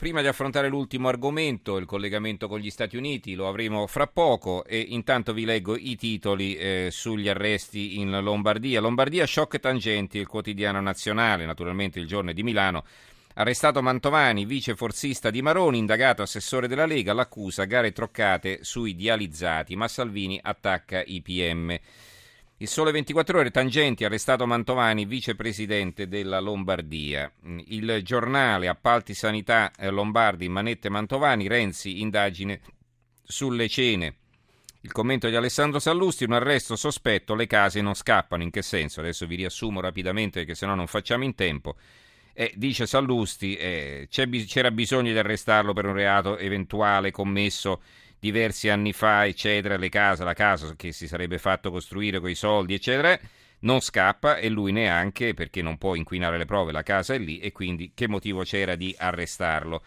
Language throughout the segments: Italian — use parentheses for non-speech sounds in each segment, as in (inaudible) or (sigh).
Prima di affrontare l'ultimo argomento, il collegamento con gli Stati Uniti, lo avremo fra poco e intanto vi leggo i titoli eh, sugli arresti in Lombardia. Lombardia, shock tangenti, il quotidiano nazionale, naturalmente il giorno di Milano. Arrestato Mantovani, vice forzista di Maroni, indagato assessore della Lega, l'accusa gare troccate sui dializzati, ma Salvini attacca i PM. Il Sole 24 Ore, Tangenti, arrestato Mantovani, vicepresidente della Lombardia. Il giornale, appalti sanità eh, Lombardi, Manette Mantovani, Renzi, indagine sulle cene. Il commento di Alessandro Sallusti, un arresto sospetto, le case non scappano. In che senso? Adesso vi riassumo rapidamente perché sennò non facciamo in tempo. Eh, dice Sallusti, eh, c'era bisogno di arrestarlo per un reato eventuale commesso diversi anni fa, eccetera, le case, la casa che si sarebbe fatto costruire con i soldi, eccetera, non scappa e lui neanche perché non può inquinare le prove, la casa è lì e quindi che motivo c'era di arrestarlo?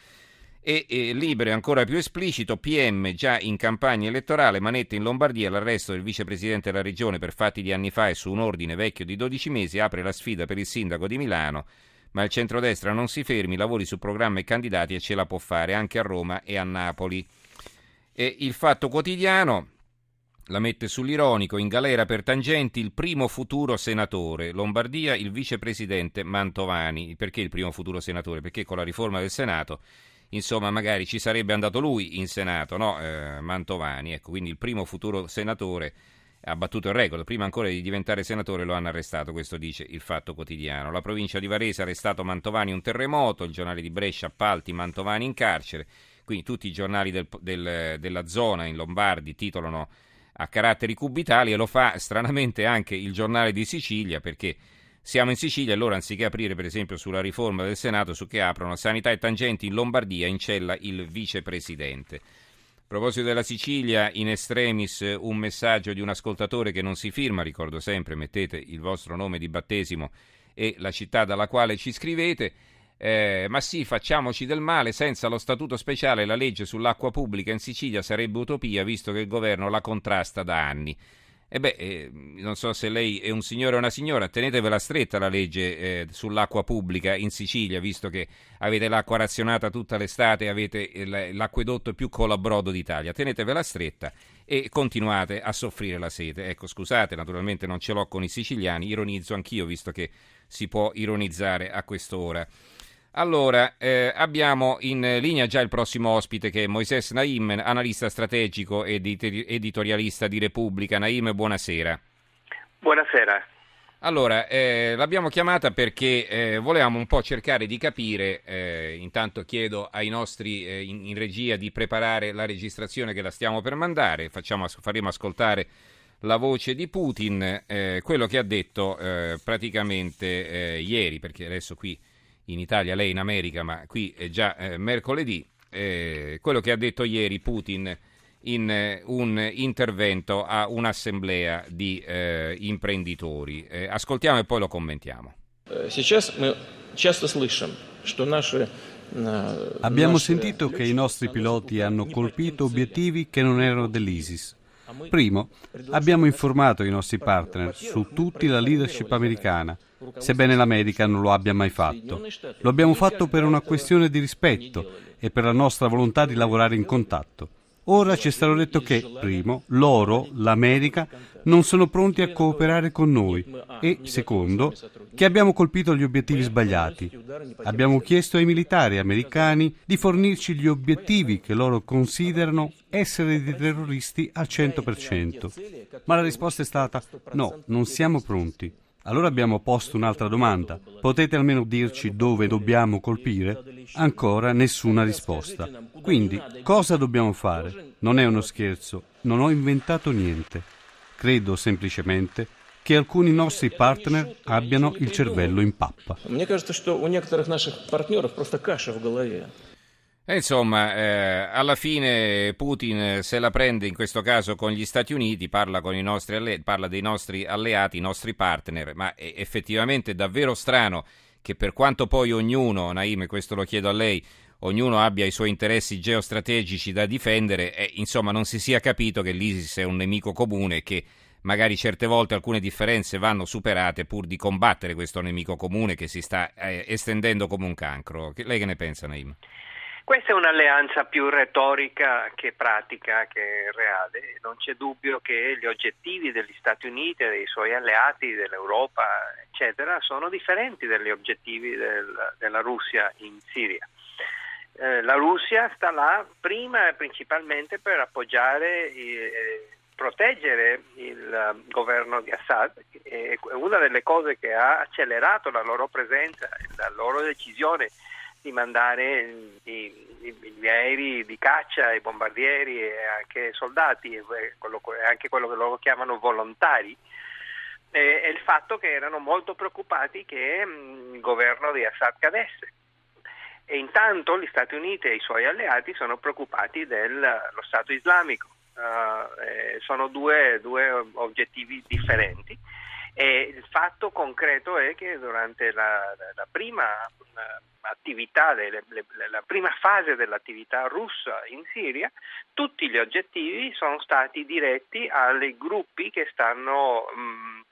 E, e libero e ancora più esplicito, PM già in campagna elettorale, manette in Lombardia, l'arresto del vicepresidente della regione per fatti di anni fa e su un ordine vecchio di 12 mesi apre la sfida per il sindaco di Milano, ma il centrodestra non si fermi, lavori su programma e candidati e ce la può fare anche a Roma e a Napoli. E il Fatto Quotidiano la mette sull'ironico, in galera per tangenti il primo futuro senatore. Lombardia, il vicepresidente Mantovani. Perché il primo futuro senatore? Perché con la riforma del Senato, insomma, magari ci sarebbe andato lui in Senato, no? Eh, Mantovani. Ecco, quindi il primo futuro senatore ha battuto il record. Prima ancora di diventare senatore lo hanno arrestato, questo dice il Fatto Quotidiano. La provincia di Varese ha arrestato Mantovani un terremoto, il giornale di Brescia appalti Mantovani in carcere. Quindi tutti i giornali del, del, della zona in Lombardi titolano a caratteri cubitali e lo fa stranamente anche il giornale di Sicilia perché siamo in Sicilia e loro anziché aprire per esempio sulla riforma del Senato su che aprono sanità e tangenti in Lombardia in cella il vicepresidente. A proposito della Sicilia, in estremis un messaggio di un ascoltatore che non si firma, ricordo sempre, mettete il vostro nome di battesimo e la città dalla quale ci scrivete. Eh, ma sì, facciamoci del male, senza lo statuto speciale la legge sull'acqua pubblica in Sicilia sarebbe utopia, visto che il governo la contrasta da anni. E beh, eh, non so se lei è un signore o una signora, tenetevela stretta la legge eh, sull'acqua pubblica in Sicilia, visto che avete l'acqua razionata tutta l'estate e avete l'acquedotto più colabrodo d'Italia. Tenetevela stretta e continuate a soffrire la sete. Ecco, scusate, naturalmente non ce l'ho con i siciliani, ironizzo anch'io, visto che si può ironizzare a quest'ora. Allora, eh, abbiamo in linea già il prossimo ospite che è Moises Naim, analista strategico ed editorialista di Repubblica. Naim, buonasera. Buonasera. Allora, eh, l'abbiamo chiamata perché eh, volevamo un po' cercare di capire, eh, intanto chiedo ai nostri eh, in, in, regia di preparare la registrazione che la stiamo per mandare, Facciamo, faremo ascoltare la voce di Putin, eh, quello che ha detto praticamente ieri, perché adesso qui in Italia, lei in America, ma qui è già eh, mercoledì, eh, quello che ha detto ieri Putin in eh, un intervento a un'assemblea di eh, imprenditori. Eh, ascoltiamo e poi lo commentiamo. Abbiamo sentito che i nostri piloti hanno colpito obiettivi che non erano dell'ISIS. Primo, abbiamo informato i nostri partner, su tutti la leadership americana, sebbene l'America non lo abbia mai fatto. Lo abbiamo fatto per una questione di rispetto e per la nostra volontà di lavorare in contatto. Ora ci è stato detto che, primo, loro, l'America, non sono pronti a cooperare con noi e, secondo, che abbiamo colpito gli obiettivi sbagliati. Abbiamo chiesto ai militari americani di fornirci gli obiettivi che loro considerano essere dei terroristi al 100%. Ma la risposta è stata no, non siamo pronti. Allora abbiamo posto un'altra domanda. Potete almeno dirci dove dobbiamo colpire? Ancora nessuna risposta. Quindi, cosa dobbiamo fare? Non è uno scherzo, non ho inventato niente. Credo semplicemente che alcuni nostri partner abbiano il cervello in pappa. E insomma, eh, alla fine Putin se la prende in questo caso con gli Stati Uniti, parla, alle- parla dei nostri alleati, i nostri partner, ma è effettivamente davvero strano che per quanto poi ognuno, Naim, questo lo chiedo a lei, ognuno abbia i suoi interessi geostrategici da difendere, eh, insomma non si sia capito che l'ISIS è un nemico comune e che magari certe volte alcune differenze vanno superate pur di combattere questo nemico comune che si sta eh, estendendo come un cancro. Lei che ne pensa, Naim? Questa è un'alleanza più retorica che pratica, che reale. Non c'è dubbio che gli oggettivi degli Stati Uniti, dei suoi alleati, dell'Europa, eccetera, sono differenti dagli oggettivi del, della Russia in Siria. Eh, la Russia sta là prima e principalmente per appoggiare e proteggere il governo di Assad. È una delle cose che ha accelerato la loro presenza, la loro decisione di mandare gli aerei di caccia, i bombardieri e anche soldati, quello, anche quello che loro chiamano volontari, e il fatto che erano molto preoccupati che il governo di Assad cadesse. E intanto gli Stati Uniti e i suoi alleati sono preoccupati dello Stato islamico. Uh, eh, sono due, due oggettivi differenti e il fatto concreto è che durante la, la prima attività, le, le, la prima fase dell'attività russa in Siria, tutti gli oggettivi sono stati diretti ai gruppi che stanno, mh,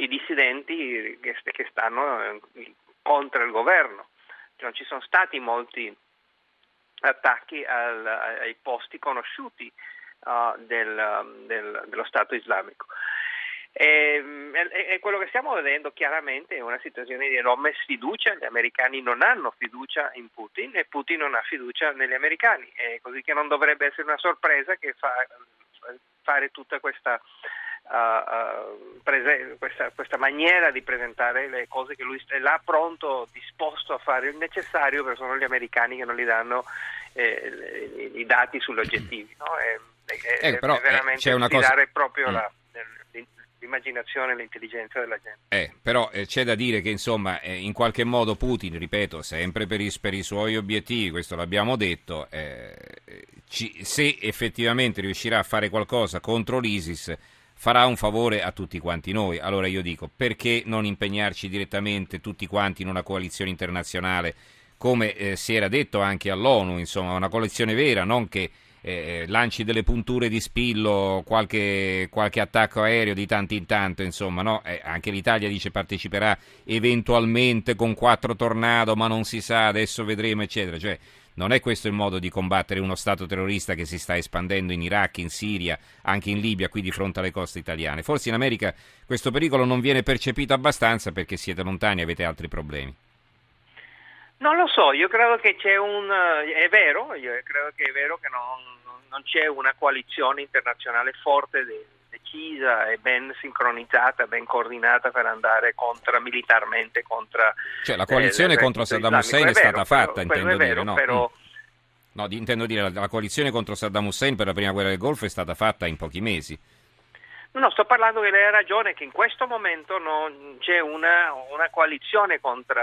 i dissidenti che, che stanno eh, contro il governo. Non ci sono stati molti attacchi al, ai posti conosciuti uh, del, del, dello Stato islamico. Ehm, e, e, quello che stiamo vedendo chiaramente è una situazione di enorme sfiducia, gli americani non hanno fiducia in Putin e Putin non ha fiducia negli americani, e così che non dovrebbe essere una sorpresa che fa, fare tutta questa, uh, uh, prese- questa, questa, maniera di presentare le cose che lui è là pronto, disposto a fare il necessario, perché sono gli americani che non gli danno eh, i dati sugli oggettivi. No? È, è, eh, però, è veramente c'è una cosa... proprio mm. la l'immaginazione e l'intelligenza della gente. Eh, però eh, c'è da dire che insomma eh, in qualche modo Putin, ripeto, sempre per i, per i suoi obiettivi, questo l'abbiamo detto, eh, ci, se effettivamente riuscirà a fare qualcosa contro l'ISIS farà un favore a tutti quanti noi. Allora io dico, perché non impegnarci direttamente tutti quanti in una coalizione internazionale come eh, si era detto anche all'ONU, insomma, una coalizione vera, non che eh, lanci delle punture di spillo, qualche, qualche, attacco aereo di tanto in tanto, insomma, no? eh, anche l'Italia dice parteciperà eventualmente con quattro tornado, ma non si sa, adesso vedremo, eccetera. Cioè, non è questo il modo di combattere uno Stato terrorista che si sta espandendo in Iraq, in Siria, anche in Libia, qui di fronte alle coste italiane. Forse in America questo pericolo non viene percepito abbastanza perché siete lontani e avete altri problemi. Non lo so, io credo che c'è un... è vero, io credo che è vero che non, non c'è una coalizione internazionale forte, decisa e ben sincronizzata, ben coordinata per andare contro, militarmente contro... Cioè la coalizione eh, contro Saddam Hussein è, è stata fatta, però, intendo vero, dire, no? Però... Mm. No, intendo dire, la, la coalizione contro Saddam Hussein per la prima guerra del Golfo è stata fatta in pochi mesi. No, sto parlando che lei ha ragione che in questo momento non c'è una, una coalizione contro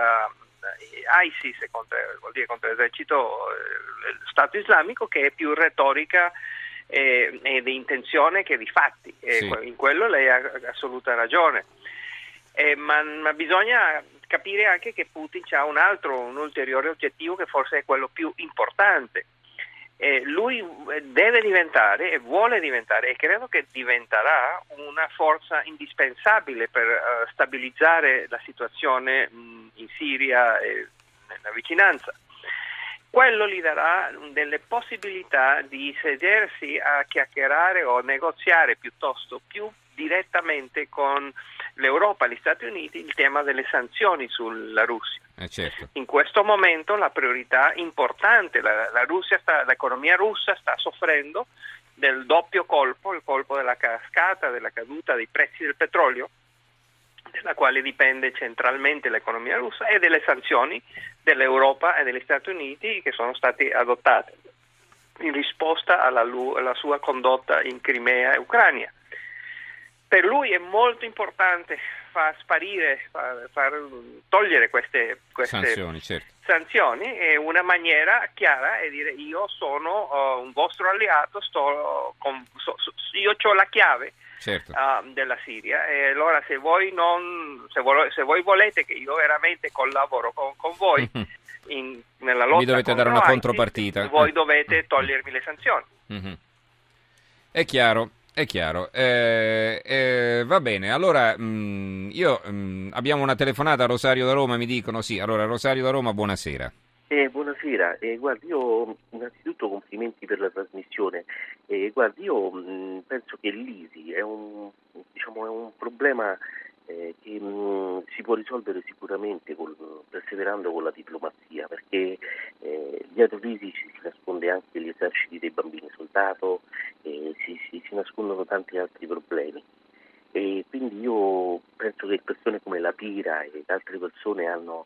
ISIS, contro, vuol dire contro l'esercito eh, Stato islamico, che è più retorica e, e di intenzione che di fatti. Sì. in quello lei ha assoluta ragione. Eh, ma, ma, bisogna capire anche che Putin ha un altro, un ulteriore obiettivo che forse è quello più importante, eh, lui deve diventare e vuole diventare e credo che diventerà una forza indispensabile per uh, stabilizzare la situazione mh, in Siria e nella vicinanza. Quello gli darà delle possibilità di sedersi a chiacchierare o negoziare piuttosto più direttamente con l'Europa e gli Stati Uniti il tema delle sanzioni sulla Russia. Eh certo. In questo momento la priorità importante, la, la sta, l'economia russa sta soffrendo del doppio colpo, il colpo della cascata, della caduta dei prezzi del petrolio, dalla quale dipende centralmente l'economia russa, e delle sanzioni dell'Europa e degli Stati Uniti che sono state adottate in risposta alla, alla sua condotta in Crimea e Ucraina. Per lui è molto importante far sparire, far, far togliere queste, queste sanzioni, certo. sanzioni, è una maniera chiara e dire io sono uh, un vostro alleato, con, so, so, io ho la chiave certo. uh, della Siria e allora se voi, non, se, vo- se voi volete che io veramente collaboro con, con voi (laughs) in, nella lotta Mi dovete dare una contropartita. Voi dovete togliermi le sanzioni. Mm-hmm. È chiaro. È chiaro, eh, eh, va bene, allora mh, mm, io mh, mm, abbiamo una telefonata a Rosario da Roma, mi dicono sì, allora Rosario da Roma, buonasera. Eh, buonasera, eh, guardi, io innanzitutto complimenti per la trasmissione. Eh, guardi, io mh, penso che l'ISI è un, diciamo, è un problema eh, che mh, si può risolvere sicuramente col, perseverando con la diplomazia, perché eh, dietro l'ISI si, nasconde anche gli eserciti dei bambini soldato, si, si, si nascondono tanti altri problemi. E quindi io penso che persone come la Pira ed altre persone hanno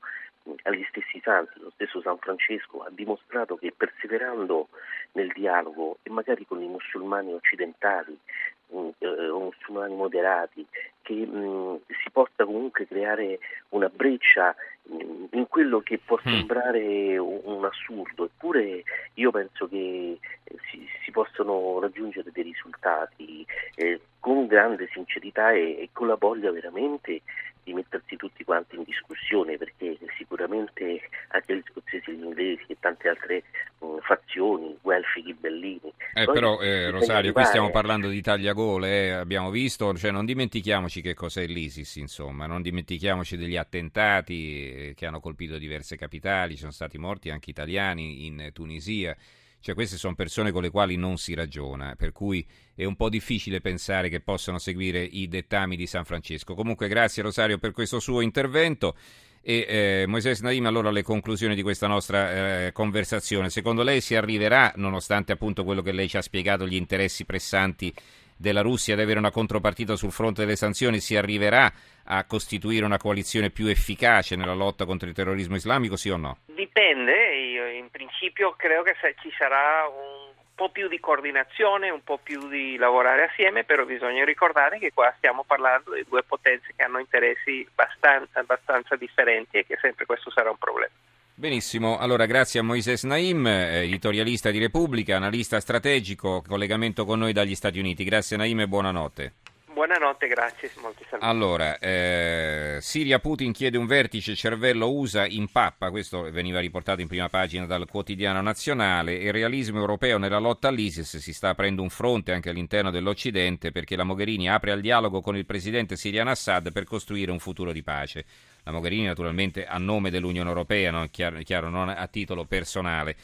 agli stessi santi, lo stesso San Francesco ha dimostrato che perseverando nel dialogo e magari con i musulmani occidentali mm, eh, o musulmani moderati, che mh, mm, si possa comunque creare una breccia mh, mm, in quello che può sembrare un, un, assurdo, eppure io penso che eh, si, si possono raggiungere dei risultati eh, con grande sincerità e, e con la voglia veramente di mettersi tutti quanti in discussione perché sicuramente anche gli scozzesi e gli inglesi e tante altre uh, fazioni, Guelfi, Ghibellini. Eh, però eh, Rosario, qui stiamo parlando di tagliagole, eh, abbiamo visto, cioè, non dimentichiamoci che cos'è l'ISIS, insomma, non dimentichiamoci degli attentati eh, che hanno colpito diverse capitali, ci sono stati morti anche italiani in Tunisia. Cioè queste sono persone con le quali non si ragiona, per cui è un po' difficile pensare che possano seguire i dettami di San Francesco. Comunque grazie Rosario per questo suo intervento. E eh, Moises Naim, allora le conclusioni di questa nostra eh, conversazione. Secondo lei si arriverà, nonostante appunto quello che lei ci ha spiegato, gli interessi pressanti della Russia ad avere una contropartita sul fronte delle sanzioni, si arriverà a costituire una coalizione più efficace nella lotta contro il terrorismo islamico, sì o no? Dipende, in principio credo che ci sarà un po' più di coordinazione, un po' più di lavorare assieme, però bisogna ricordare che qua stiamo parlando di due potenze che hanno interessi abbastanza, abbastanza differenti e che sempre questo sarà un problema. Benissimo, allora grazie a Moises Naim, editorialista di Repubblica, analista strategico, collegamento con noi dagli Stati Uniti. Grazie Naim e buonanotte. Buonanotte, grazie. Molti saluti. Allora, eh, Siria Putin chiede un vertice cervello USA in pappa, questo veniva riportato in prima pagina dal quotidiano nazionale, il realismo europeo nella lotta all'ISIS si sta aprendo un fronte anche all'interno dell'Occidente perché la Mogherini apre al dialogo con il presidente siriano Assad per costruire un futuro di pace. La Mogherini naturalmente a nome dell'Unione Europea, no? chiaro, chiaro, non a titolo personale.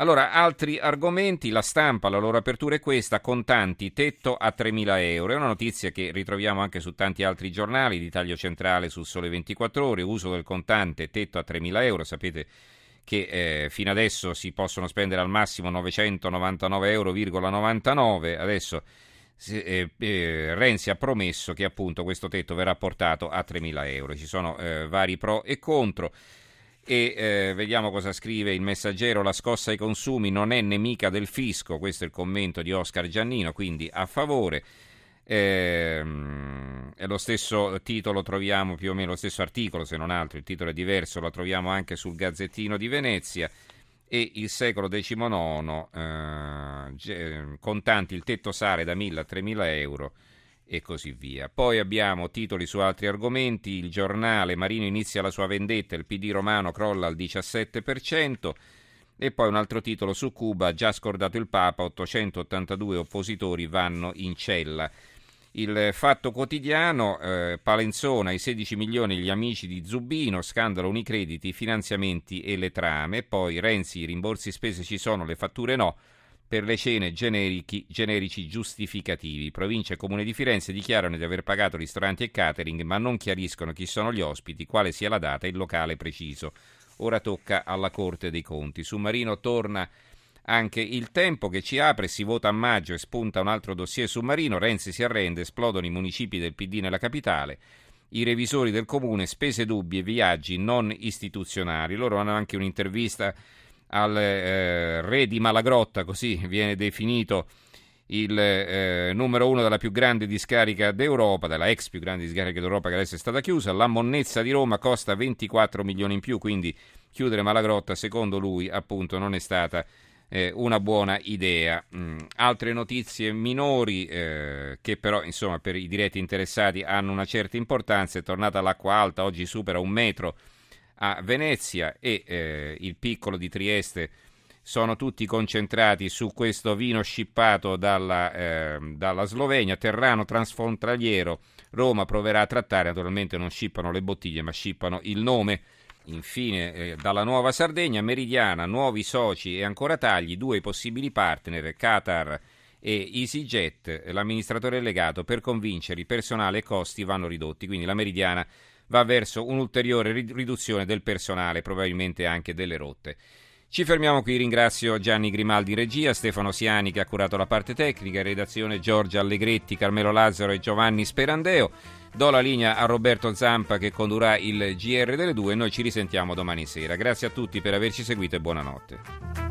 Allora, altri argomenti, la stampa, la loro apertura è questa, contanti, tetto a 3.000 euro. È una notizia che ritroviamo anche su tanti altri giornali, di taglio centrale sul Sole 24 Ore, uso del contante, tetto a 3.000 euro. Sapete che eh, fino adesso si possono spendere al massimo 999,99 euro, adesso eh, eh, Renzi ha promesso che appunto questo tetto verrà portato a 3.000 euro. Ci sono eh, vari pro e contro. E eh, vediamo cosa scrive il messaggero. La scossa ai consumi non è nemica del fisco. Questo è il commento di Oscar Giannino, quindi a favore. Eh, lo stesso titolo troviamo più o meno lo stesso articolo, se non altro, il titolo è diverso, lo troviamo anche sul Gazzettino di Venezia e il secolo XIX, eh, contanti il tetto sale da 1.000 a 3.000 euro e così via. Poi abbiamo titoli su altri argomenti, il giornale Marino inizia la sua vendetta, il PD romano crolla al 17%, e poi un altro titolo su Cuba, già scordato il Papa, 882 oppositori vanno in cella. Il fatto quotidiano, eh, Palenzona, i 16 milioni gli amici di Zubino, scandalo Unicrediti, finanziamenti e le trame, poi Renzi, i rimborsi spese ci sono, le fatture no, per le cene generici giustificativi. Provincia e Comune di Firenze dichiarano di aver pagato ristoranti e catering, ma non chiariscono chi sono gli ospiti, quale sia la data e il locale preciso. Ora tocca alla Corte dei Conti. Su Marino torna anche il tempo che ci apre, si vota a maggio e spunta un altro dossier su Marino, Renzi si arrende, esplodono i municipi del PD nella capitale. I revisori del comune, spese dubbie, viaggi non istituzionali. Loro hanno anche un'intervista al eh, re di Malagrotta, così viene definito il eh, numero uno della più grande discarica d'Europa, della ex più grande discarica d'Europa che adesso è stata chiusa. La monnezza di Roma costa 24 milioni in più, quindi chiudere Malagrotta secondo lui appunto non è stata eh, una buona idea. Mm. Altre notizie minori eh, che però insomma per i diretti interessati hanno una certa importanza, è tornata l'acqua alta, oggi supera un metro a Venezia e eh, il piccolo di Trieste sono tutti concentrati su questo vino scippato dalla, eh, dalla Slovenia, terrano transfrontaliero. Roma proverà a trattare, naturalmente non scippano le bottiglie, ma scippano il nome Infine, eh, dalla Nuova Sardegna, Meridiana, nuovi soci e ancora tagli, due possibili partner, Qatar e EasyJet, l'amministratore delegato, per convincere il personale e costi vanno ridotti. Quindi la Meridiana va verso un'ulteriore riduzione del personale, probabilmente anche delle rotte. Ci fermiamo qui, ringrazio Gianni Grimaldi in regia, Stefano Siani che ha curato la parte tecnica, redazione Giorgia Allegretti, Carmelo Lazzaro e Giovanni Sperandeo. Do la linea a Roberto Zampa che condurrà il GR delle due e noi ci risentiamo domani sera. Grazie a tutti per averci seguito e buonanotte.